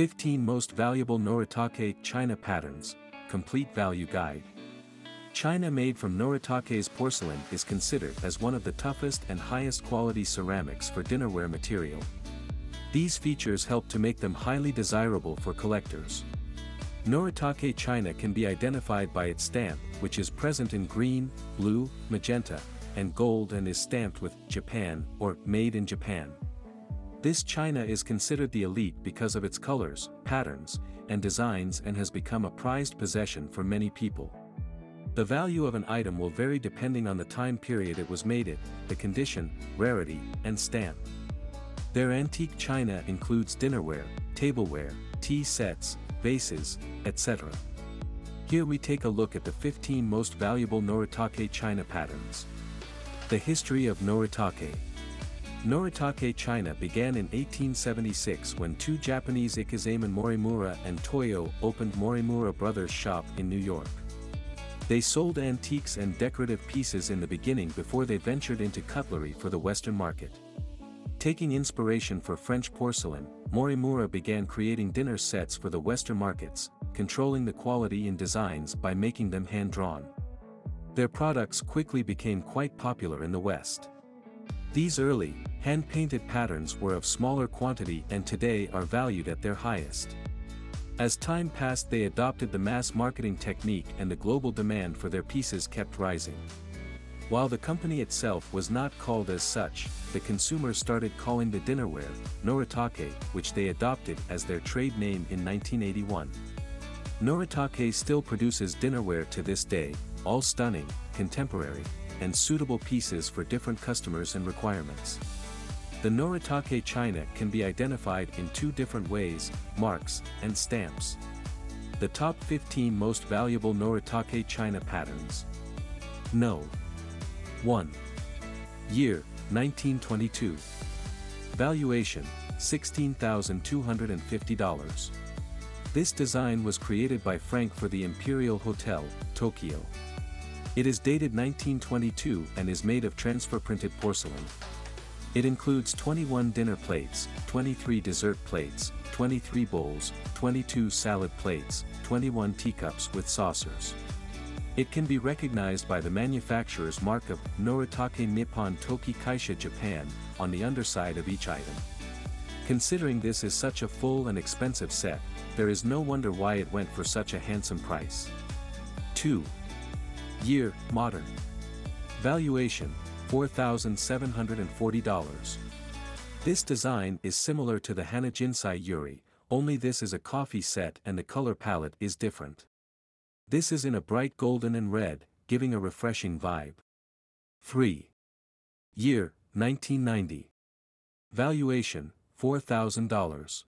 15 Most Valuable Noritake China Patterns, Complete Value Guide. China made from Noritake's porcelain is considered as one of the toughest and highest quality ceramics for dinnerware material. These features help to make them highly desirable for collectors. Noritake China can be identified by its stamp, which is present in green, blue, magenta, and gold and is stamped with Japan or Made in Japan. This china is considered the elite because of its colors, patterns, and designs and has become a prized possession for many people. The value of an item will vary depending on the time period it was made in, the condition, rarity, and stamp. Their antique china includes dinnerware, tableware, tea sets, vases, etc. Here we take a look at the 15 most valuable Noritake china patterns. The history of Noritake Noritake China began in 1876 when two Japanese Ikezaemon Morimura and Toyo opened Morimura Brothers shop in New York. They sold antiques and decorative pieces in the beginning before they ventured into cutlery for the Western market. Taking inspiration for French porcelain, Morimura began creating dinner sets for the Western markets, controlling the quality and designs by making them hand-drawn. Their products quickly became quite popular in the West. These early, hand-painted patterns were of smaller quantity and today are valued at their highest. As time passed they adopted the mass marketing technique and the global demand for their pieces kept rising. While the company itself was not called as such, the consumers started calling the dinnerware, Noritake, which they adopted as their trade name in 1981. Noritake still produces dinnerware to this day, all stunning, contemporary, and suitable pieces for different customers and requirements. The Noritake china can be identified in two different ways, marks, and stamps. The top 15 most valuable Noritake china patterns. No. 1. Year, 1922. Valuation, $16,250. This design was created by Frank for the Imperial Hotel, Tokyo. It is dated 1922 and is made of transfer printed porcelain. It includes 21 dinner plates, 23 dessert plates, 23 bowls, 22 salad plates, 21 teacups with saucers. It can be recognized by the manufacturer's mark of Noritake Nippon Toki Kaisha Japan on the underside of each item. Considering this is such a full and expensive set, there is no wonder why it went for such a handsome price. 2. Year, Modern. Valuation, $4,740. This design is similar to the Hanajinsai Yuri, only this is a coffee set and the color palette is different. This is in a bright golden and red, giving a refreshing vibe. 3. Year, 1990. Valuation, $4,000.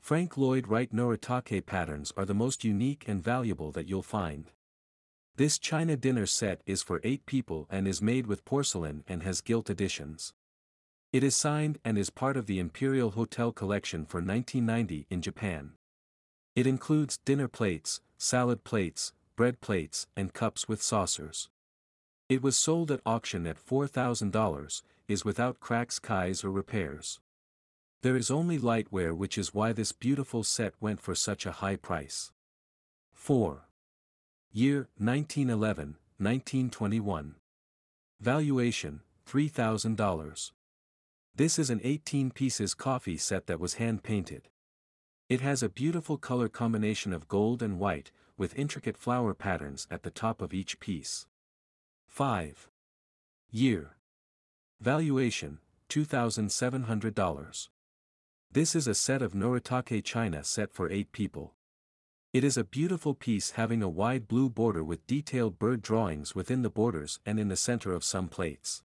Frank Lloyd Wright Noritake patterns are the most unique and valuable that you'll find. This China dinner set is for 8 people and is made with porcelain and has gilt additions. It is signed and is part of the Imperial Hotel collection for 1990 in Japan. It includes dinner plates, salad plates, bread plates, and cups with saucers. It was sold at auction at $4,000, is without cracks, kais or repairs. There is only lightware which is why this beautiful set went for such a high price. 4. Year, 1911, 1921. Valuation, $3,000. This is an 18 pieces coffee set that was hand painted. It has a beautiful color combination of gold and white, with intricate flower patterns at the top of each piece. 5. Year. Valuation, $2,700. This is a set of Noritake china set for 8 people. It is a beautiful piece having a wide blue border with detailed bird drawings within the borders and in the center of some plates.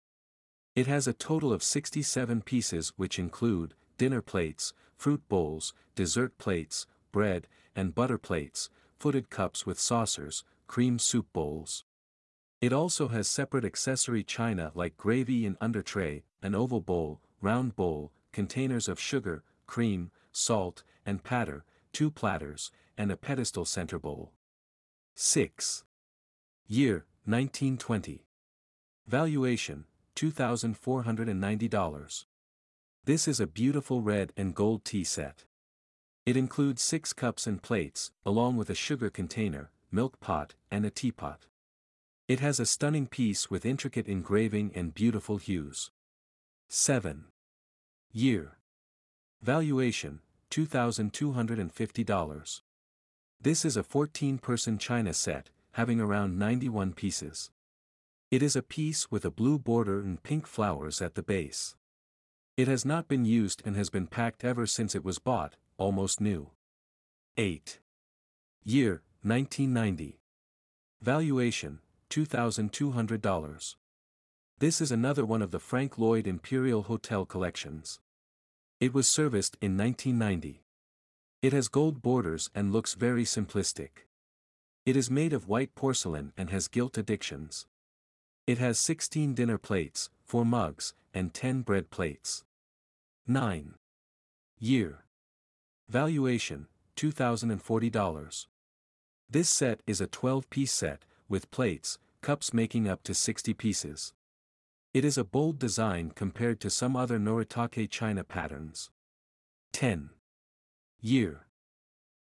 It has a total of 67 pieces which include, dinner plates, fruit bowls, dessert plates, bread, and butter plates, footed cups with saucers, cream soup bowls. It also has separate accessory china like gravy and under tray, an oval bowl, round bowl, containers of sugar, cream, salt, and patter, two platters, and a pedestal center bowl. 6. Year, 1920. Valuation, $2,490. This is a beautiful red and gold tea set. It includes six cups and plates, along with a sugar container, milk pot, and a teapot. It has a stunning piece with intricate engraving and beautiful hues. 7. Year. Valuation, $2,250. This is a 14-person china set, having around 91 pieces. It is a piece with a blue border and pink flowers at the base. It has not been used and has been packed ever since it was bought, almost new. 8. Year, 1990. Valuation, $2,200. This is another one of the Frank Lloyd Imperial Hotel collections. It was serviced in 1990. It has gold borders and looks very simplistic. It is made of white porcelain and has gilt addictions. It has 16 dinner plates, 4 mugs, and 10 bread plates. 9. Year. Valuation, $2,040. This set is a 12-piece set, with plates, cups making up to 60 pieces. It is a bold design compared to some other Noritake china patterns. 10. Year.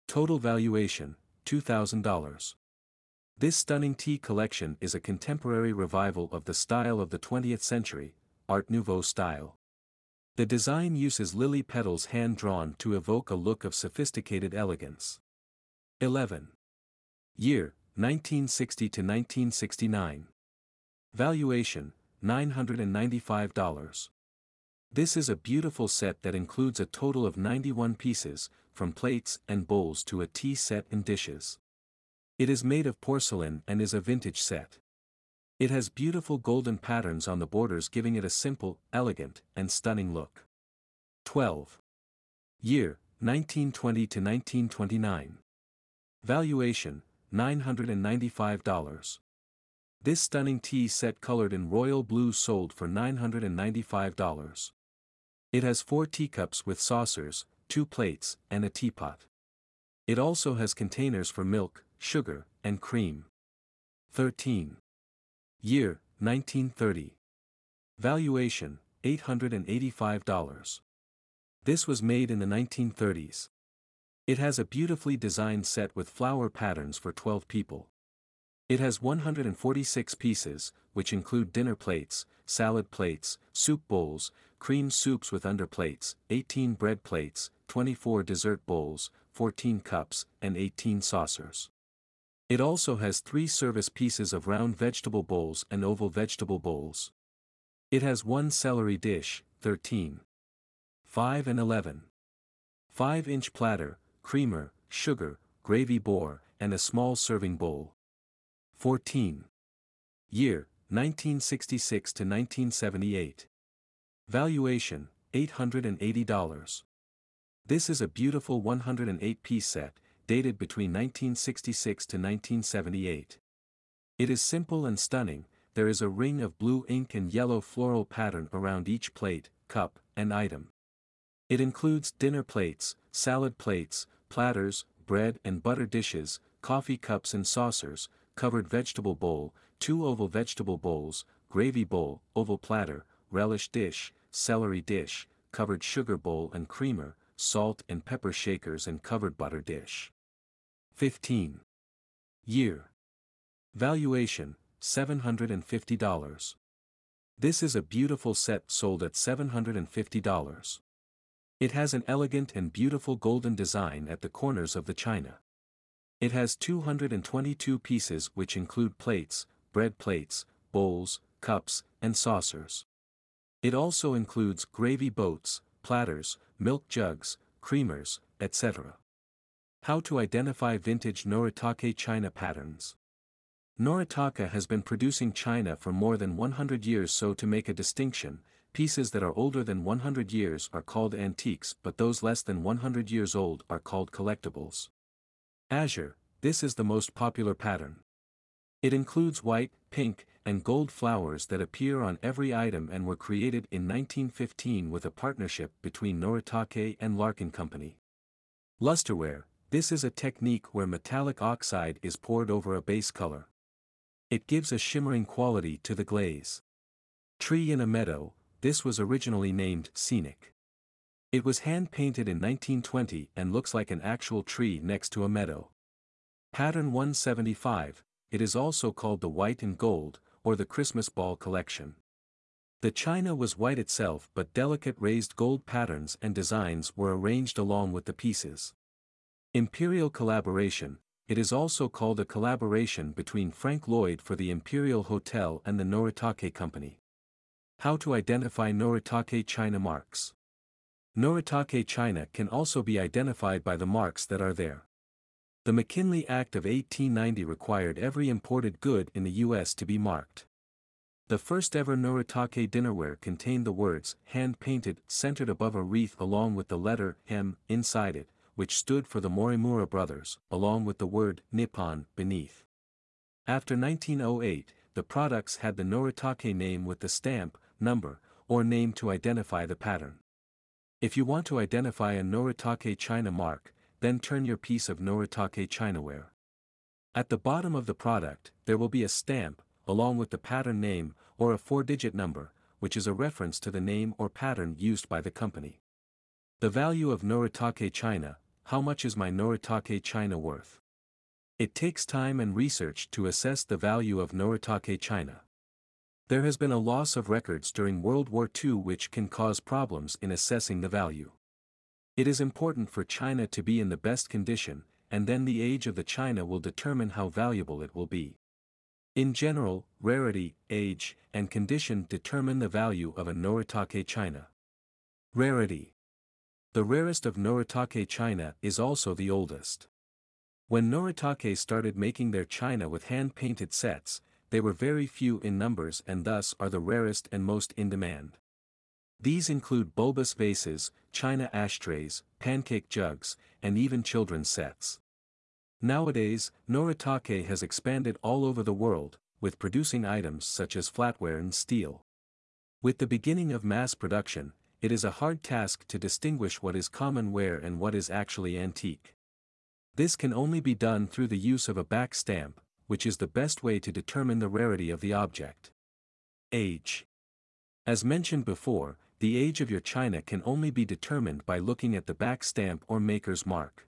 Total valuation, $2,000. This stunning tea collection is a contemporary revival of the style of the 20th century, Art Nouveau style. The design uses lily petals hand-drawn to evoke a look of sophisticated elegance. 11. Year, 1960 to 1969. Valuation, $995. This is a beautiful set that includes a total of 91 pieces, from plates and bowls to a tea set and dishes. It is made of porcelain and is a vintage set. It has beautiful golden patterns on the borders giving it a simple, elegant, and stunning look. 12. Year, 1920 to 1929. Valuation, $995. This stunning tea set colored in royal blue sold for $995. It has four teacups with saucers, two plates, and a teapot. It also has containers for milk, sugar, and cream. 13. Year, 1930. Valuation, $885. This was made in the 1930s. It has a beautifully designed set with flower patterns for 12 people. It has 146 pieces, which include dinner plates, salad plates, soup bowls, cream soups with underplates, 18 bread plates, 24 dessert bowls, 14 cups, and 18 saucers. It also has three service pieces of round vegetable bowls and oval vegetable bowls. It has one celery dish, 13. 5 and 11. 5-inch platter, creamer, sugar, gravy bowl, and a small serving bowl. 14. Year, 1966 to 1978. Valuation, $880. This is a beautiful 108-piece set, dated between 1966 to 1978. It is simple and stunning, there is a ring of blue ink and yellow floral pattern around each plate, cup, and item. It includes dinner plates, salad plates, platters, bread and butter dishes, coffee cups and saucers, covered vegetable bowl, two oval vegetable bowls, gravy bowl, oval platter, relish dish, celery dish, covered sugar bowl and creamer, salt and pepper shakers and covered butter dish. 15. Year. Valuation, $750. This is a beautiful set sold at $750. It has an elegant and beautiful golden design at the corners of the china. It has 222 pieces which include plates, bread plates, bowls, cups, and saucers. It also includes gravy boats, platters, milk jugs, creamers, etc. How to identify vintage Noritake china patterns. Noritake has been producing china for more than 100 years so to make a distinction, pieces that are older than 100 years are called antiques but those less than 100 years old are called collectibles. Azure, this is the most popular pattern. It includes white, pink, and gold flowers that appear on every item and were created in 1915 with a partnership between Noritake and Larkin Company. Lusterware, this is a technique where metallic oxide is poured over a base color. It gives a shimmering quality to the glaze. Tree in a meadow, this was originally named Scenic. It was hand-painted in 1920 and looks like an actual tree next to a meadow. Pattern 175, it is also called the white and gold, or the Christmas ball collection. The china was white itself but delicate raised gold patterns and designs were arranged along with the pieces. Imperial collaboration, it is also called a collaboration between Frank Lloyd for the Imperial Hotel and the Noritake Company. How to identify Noritake China marks. Noritake China can also be identified by the marks that are there. The McKinley Act of 1890 required every imported good in the U.S. to be marked. The first ever Noritake dinnerware contained the words hand-painted centered above a wreath along with the letter M inside it, which stood for the Morimura brothers, along with the word Nippon beneath. After 1908, the products had the Noritake name with the stamp, number, or name to identify the pattern. If you want to identify a Noritake China mark, then turn your piece of Noritake Chinaware. At the bottom of the product, there will be a stamp, along with the pattern name, or a four-digit number, which is a reference to the name or pattern used by the company. The value of Noritake China, how much is my Noritake China worth? It takes time and research to assess the value of Noritake China. There has been a loss of records during World War II which can cause problems in assessing the value. It is important for China to be in the best condition, and then the age of the China will determine how valuable it will be. In general, rarity, age, and condition determine the value of a Noritake china. Rarity. The rarest of Noritake china is also the oldest. When Noritake started making their china with hand-painted sets, they were very few in numbers and thus are the rarest and most in demand. These include bulbous vases, china ashtrays, pancake jugs, and even children's sets. Nowadays, Noritake has expanded all over the world, with producing items such as flatware and steel. With the beginning of mass production, it is a hard task to distinguish what is common ware and what is actually antique. This can only be done through the use of a back stamp, which is the best way to determine the rarity of the object. Age. As mentioned before, the age of your china can only be determined by looking at the back stamp or maker's mark.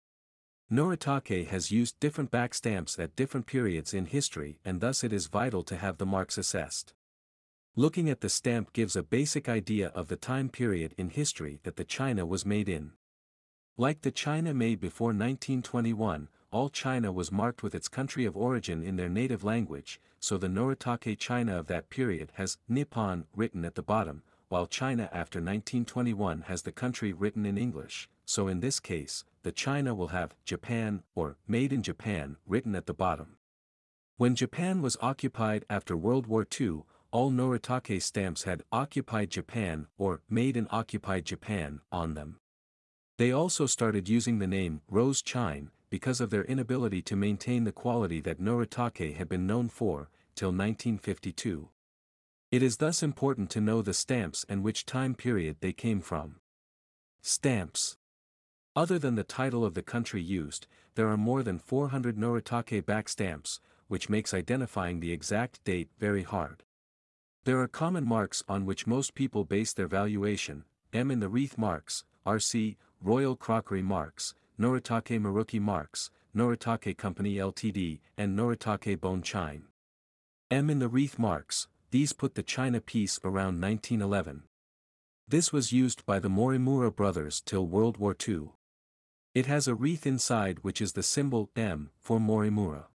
Noritake has used different back stamps at different periods in history and thus it is vital to have the marks assessed. Looking at the stamp gives a basic idea of the time period in history that the china was made in. Like the china made before 1921, all china was marked with its country of origin in their native language, so the Noritake china of that period has Nippon written at the bottom, while china after 1921 has the country written in English, so in this case, the China will have Japan or Made in Japan written at the bottom. When Japan was occupied after World War II, all Noritake stamps had Occupied Japan or Made in Occupied Japan on them. They also started using the name Rose China because of their inability to maintain the quality that Noritake had been known for, till 1952. It is thus important to know the stamps and which time period they came from. Stamps other than the title of the country used, there are more than 400 Noritake back stamps, which makes identifying the exact date very hard. There are common marks on which most people base their valuation, M in the wreath marks, RC, Royal Crockery marks, Noritake Maruki marks, Noritake Company Ltd, and Noritake Bone China. M in the wreath marks, these put the China piece around 1911. This was used by the Morimura brothers till World War II. It has a wreath inside which is the symbol M for Morimura.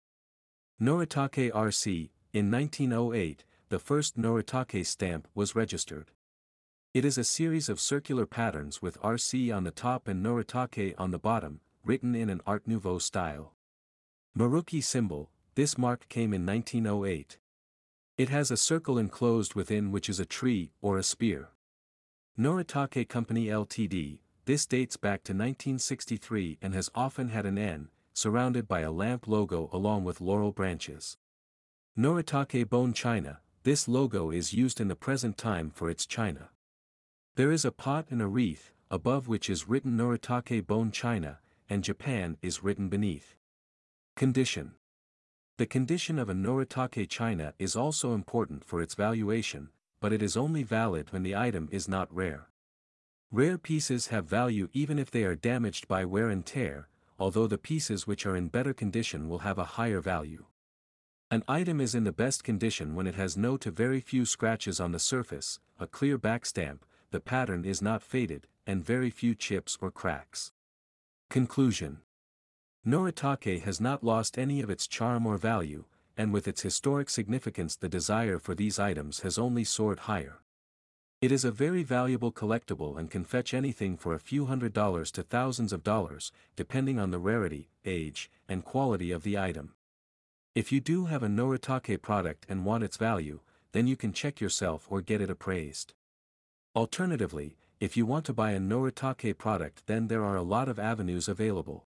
Noritake RC, in 1908, the first Noritake stamp was registered. It is a series of circular patterns with RC on the top and Noritake on the bottom, written in an Art Nouveau style. Maruki symbol, this mark came in 1908. It has a circle enclosed within which is a tree or a spear. Noritake Company Ltd., this dates back to 1963 and has often had an N, surrounded by a lamp logo along with laurel branches. Noritake Bone China, this logo is used in the present time for its china. There is a pot and a wreath, above which is written Noritake Bone China, and Japan is written beneath. Condition The condition of a Noritake china is also important for its valuation, but it is only valid when the item is not rare. Rare pieces have value even if they are damaged by wear and tear, although the pieces which are in better condition will have a higher value. An item is in the best condition when it has no to very few scratches on the surface, a clear backstamp, the pattern is not faded, and very few chips or cracks. Conclusion Noritake has not lost any of its charm or value, and with its historic significance the desire for these items has only soared higher. It is a very valuable collectible and can fetch anything for a few hundred dollars to thousands of dollars, depending on the rarity, age, and quality of the item. If you do have a Noritake product and want its value, then you can check yourself or get it appraised. Alternatively, if you want to buy a Noritake product then there are a lot of avenues available.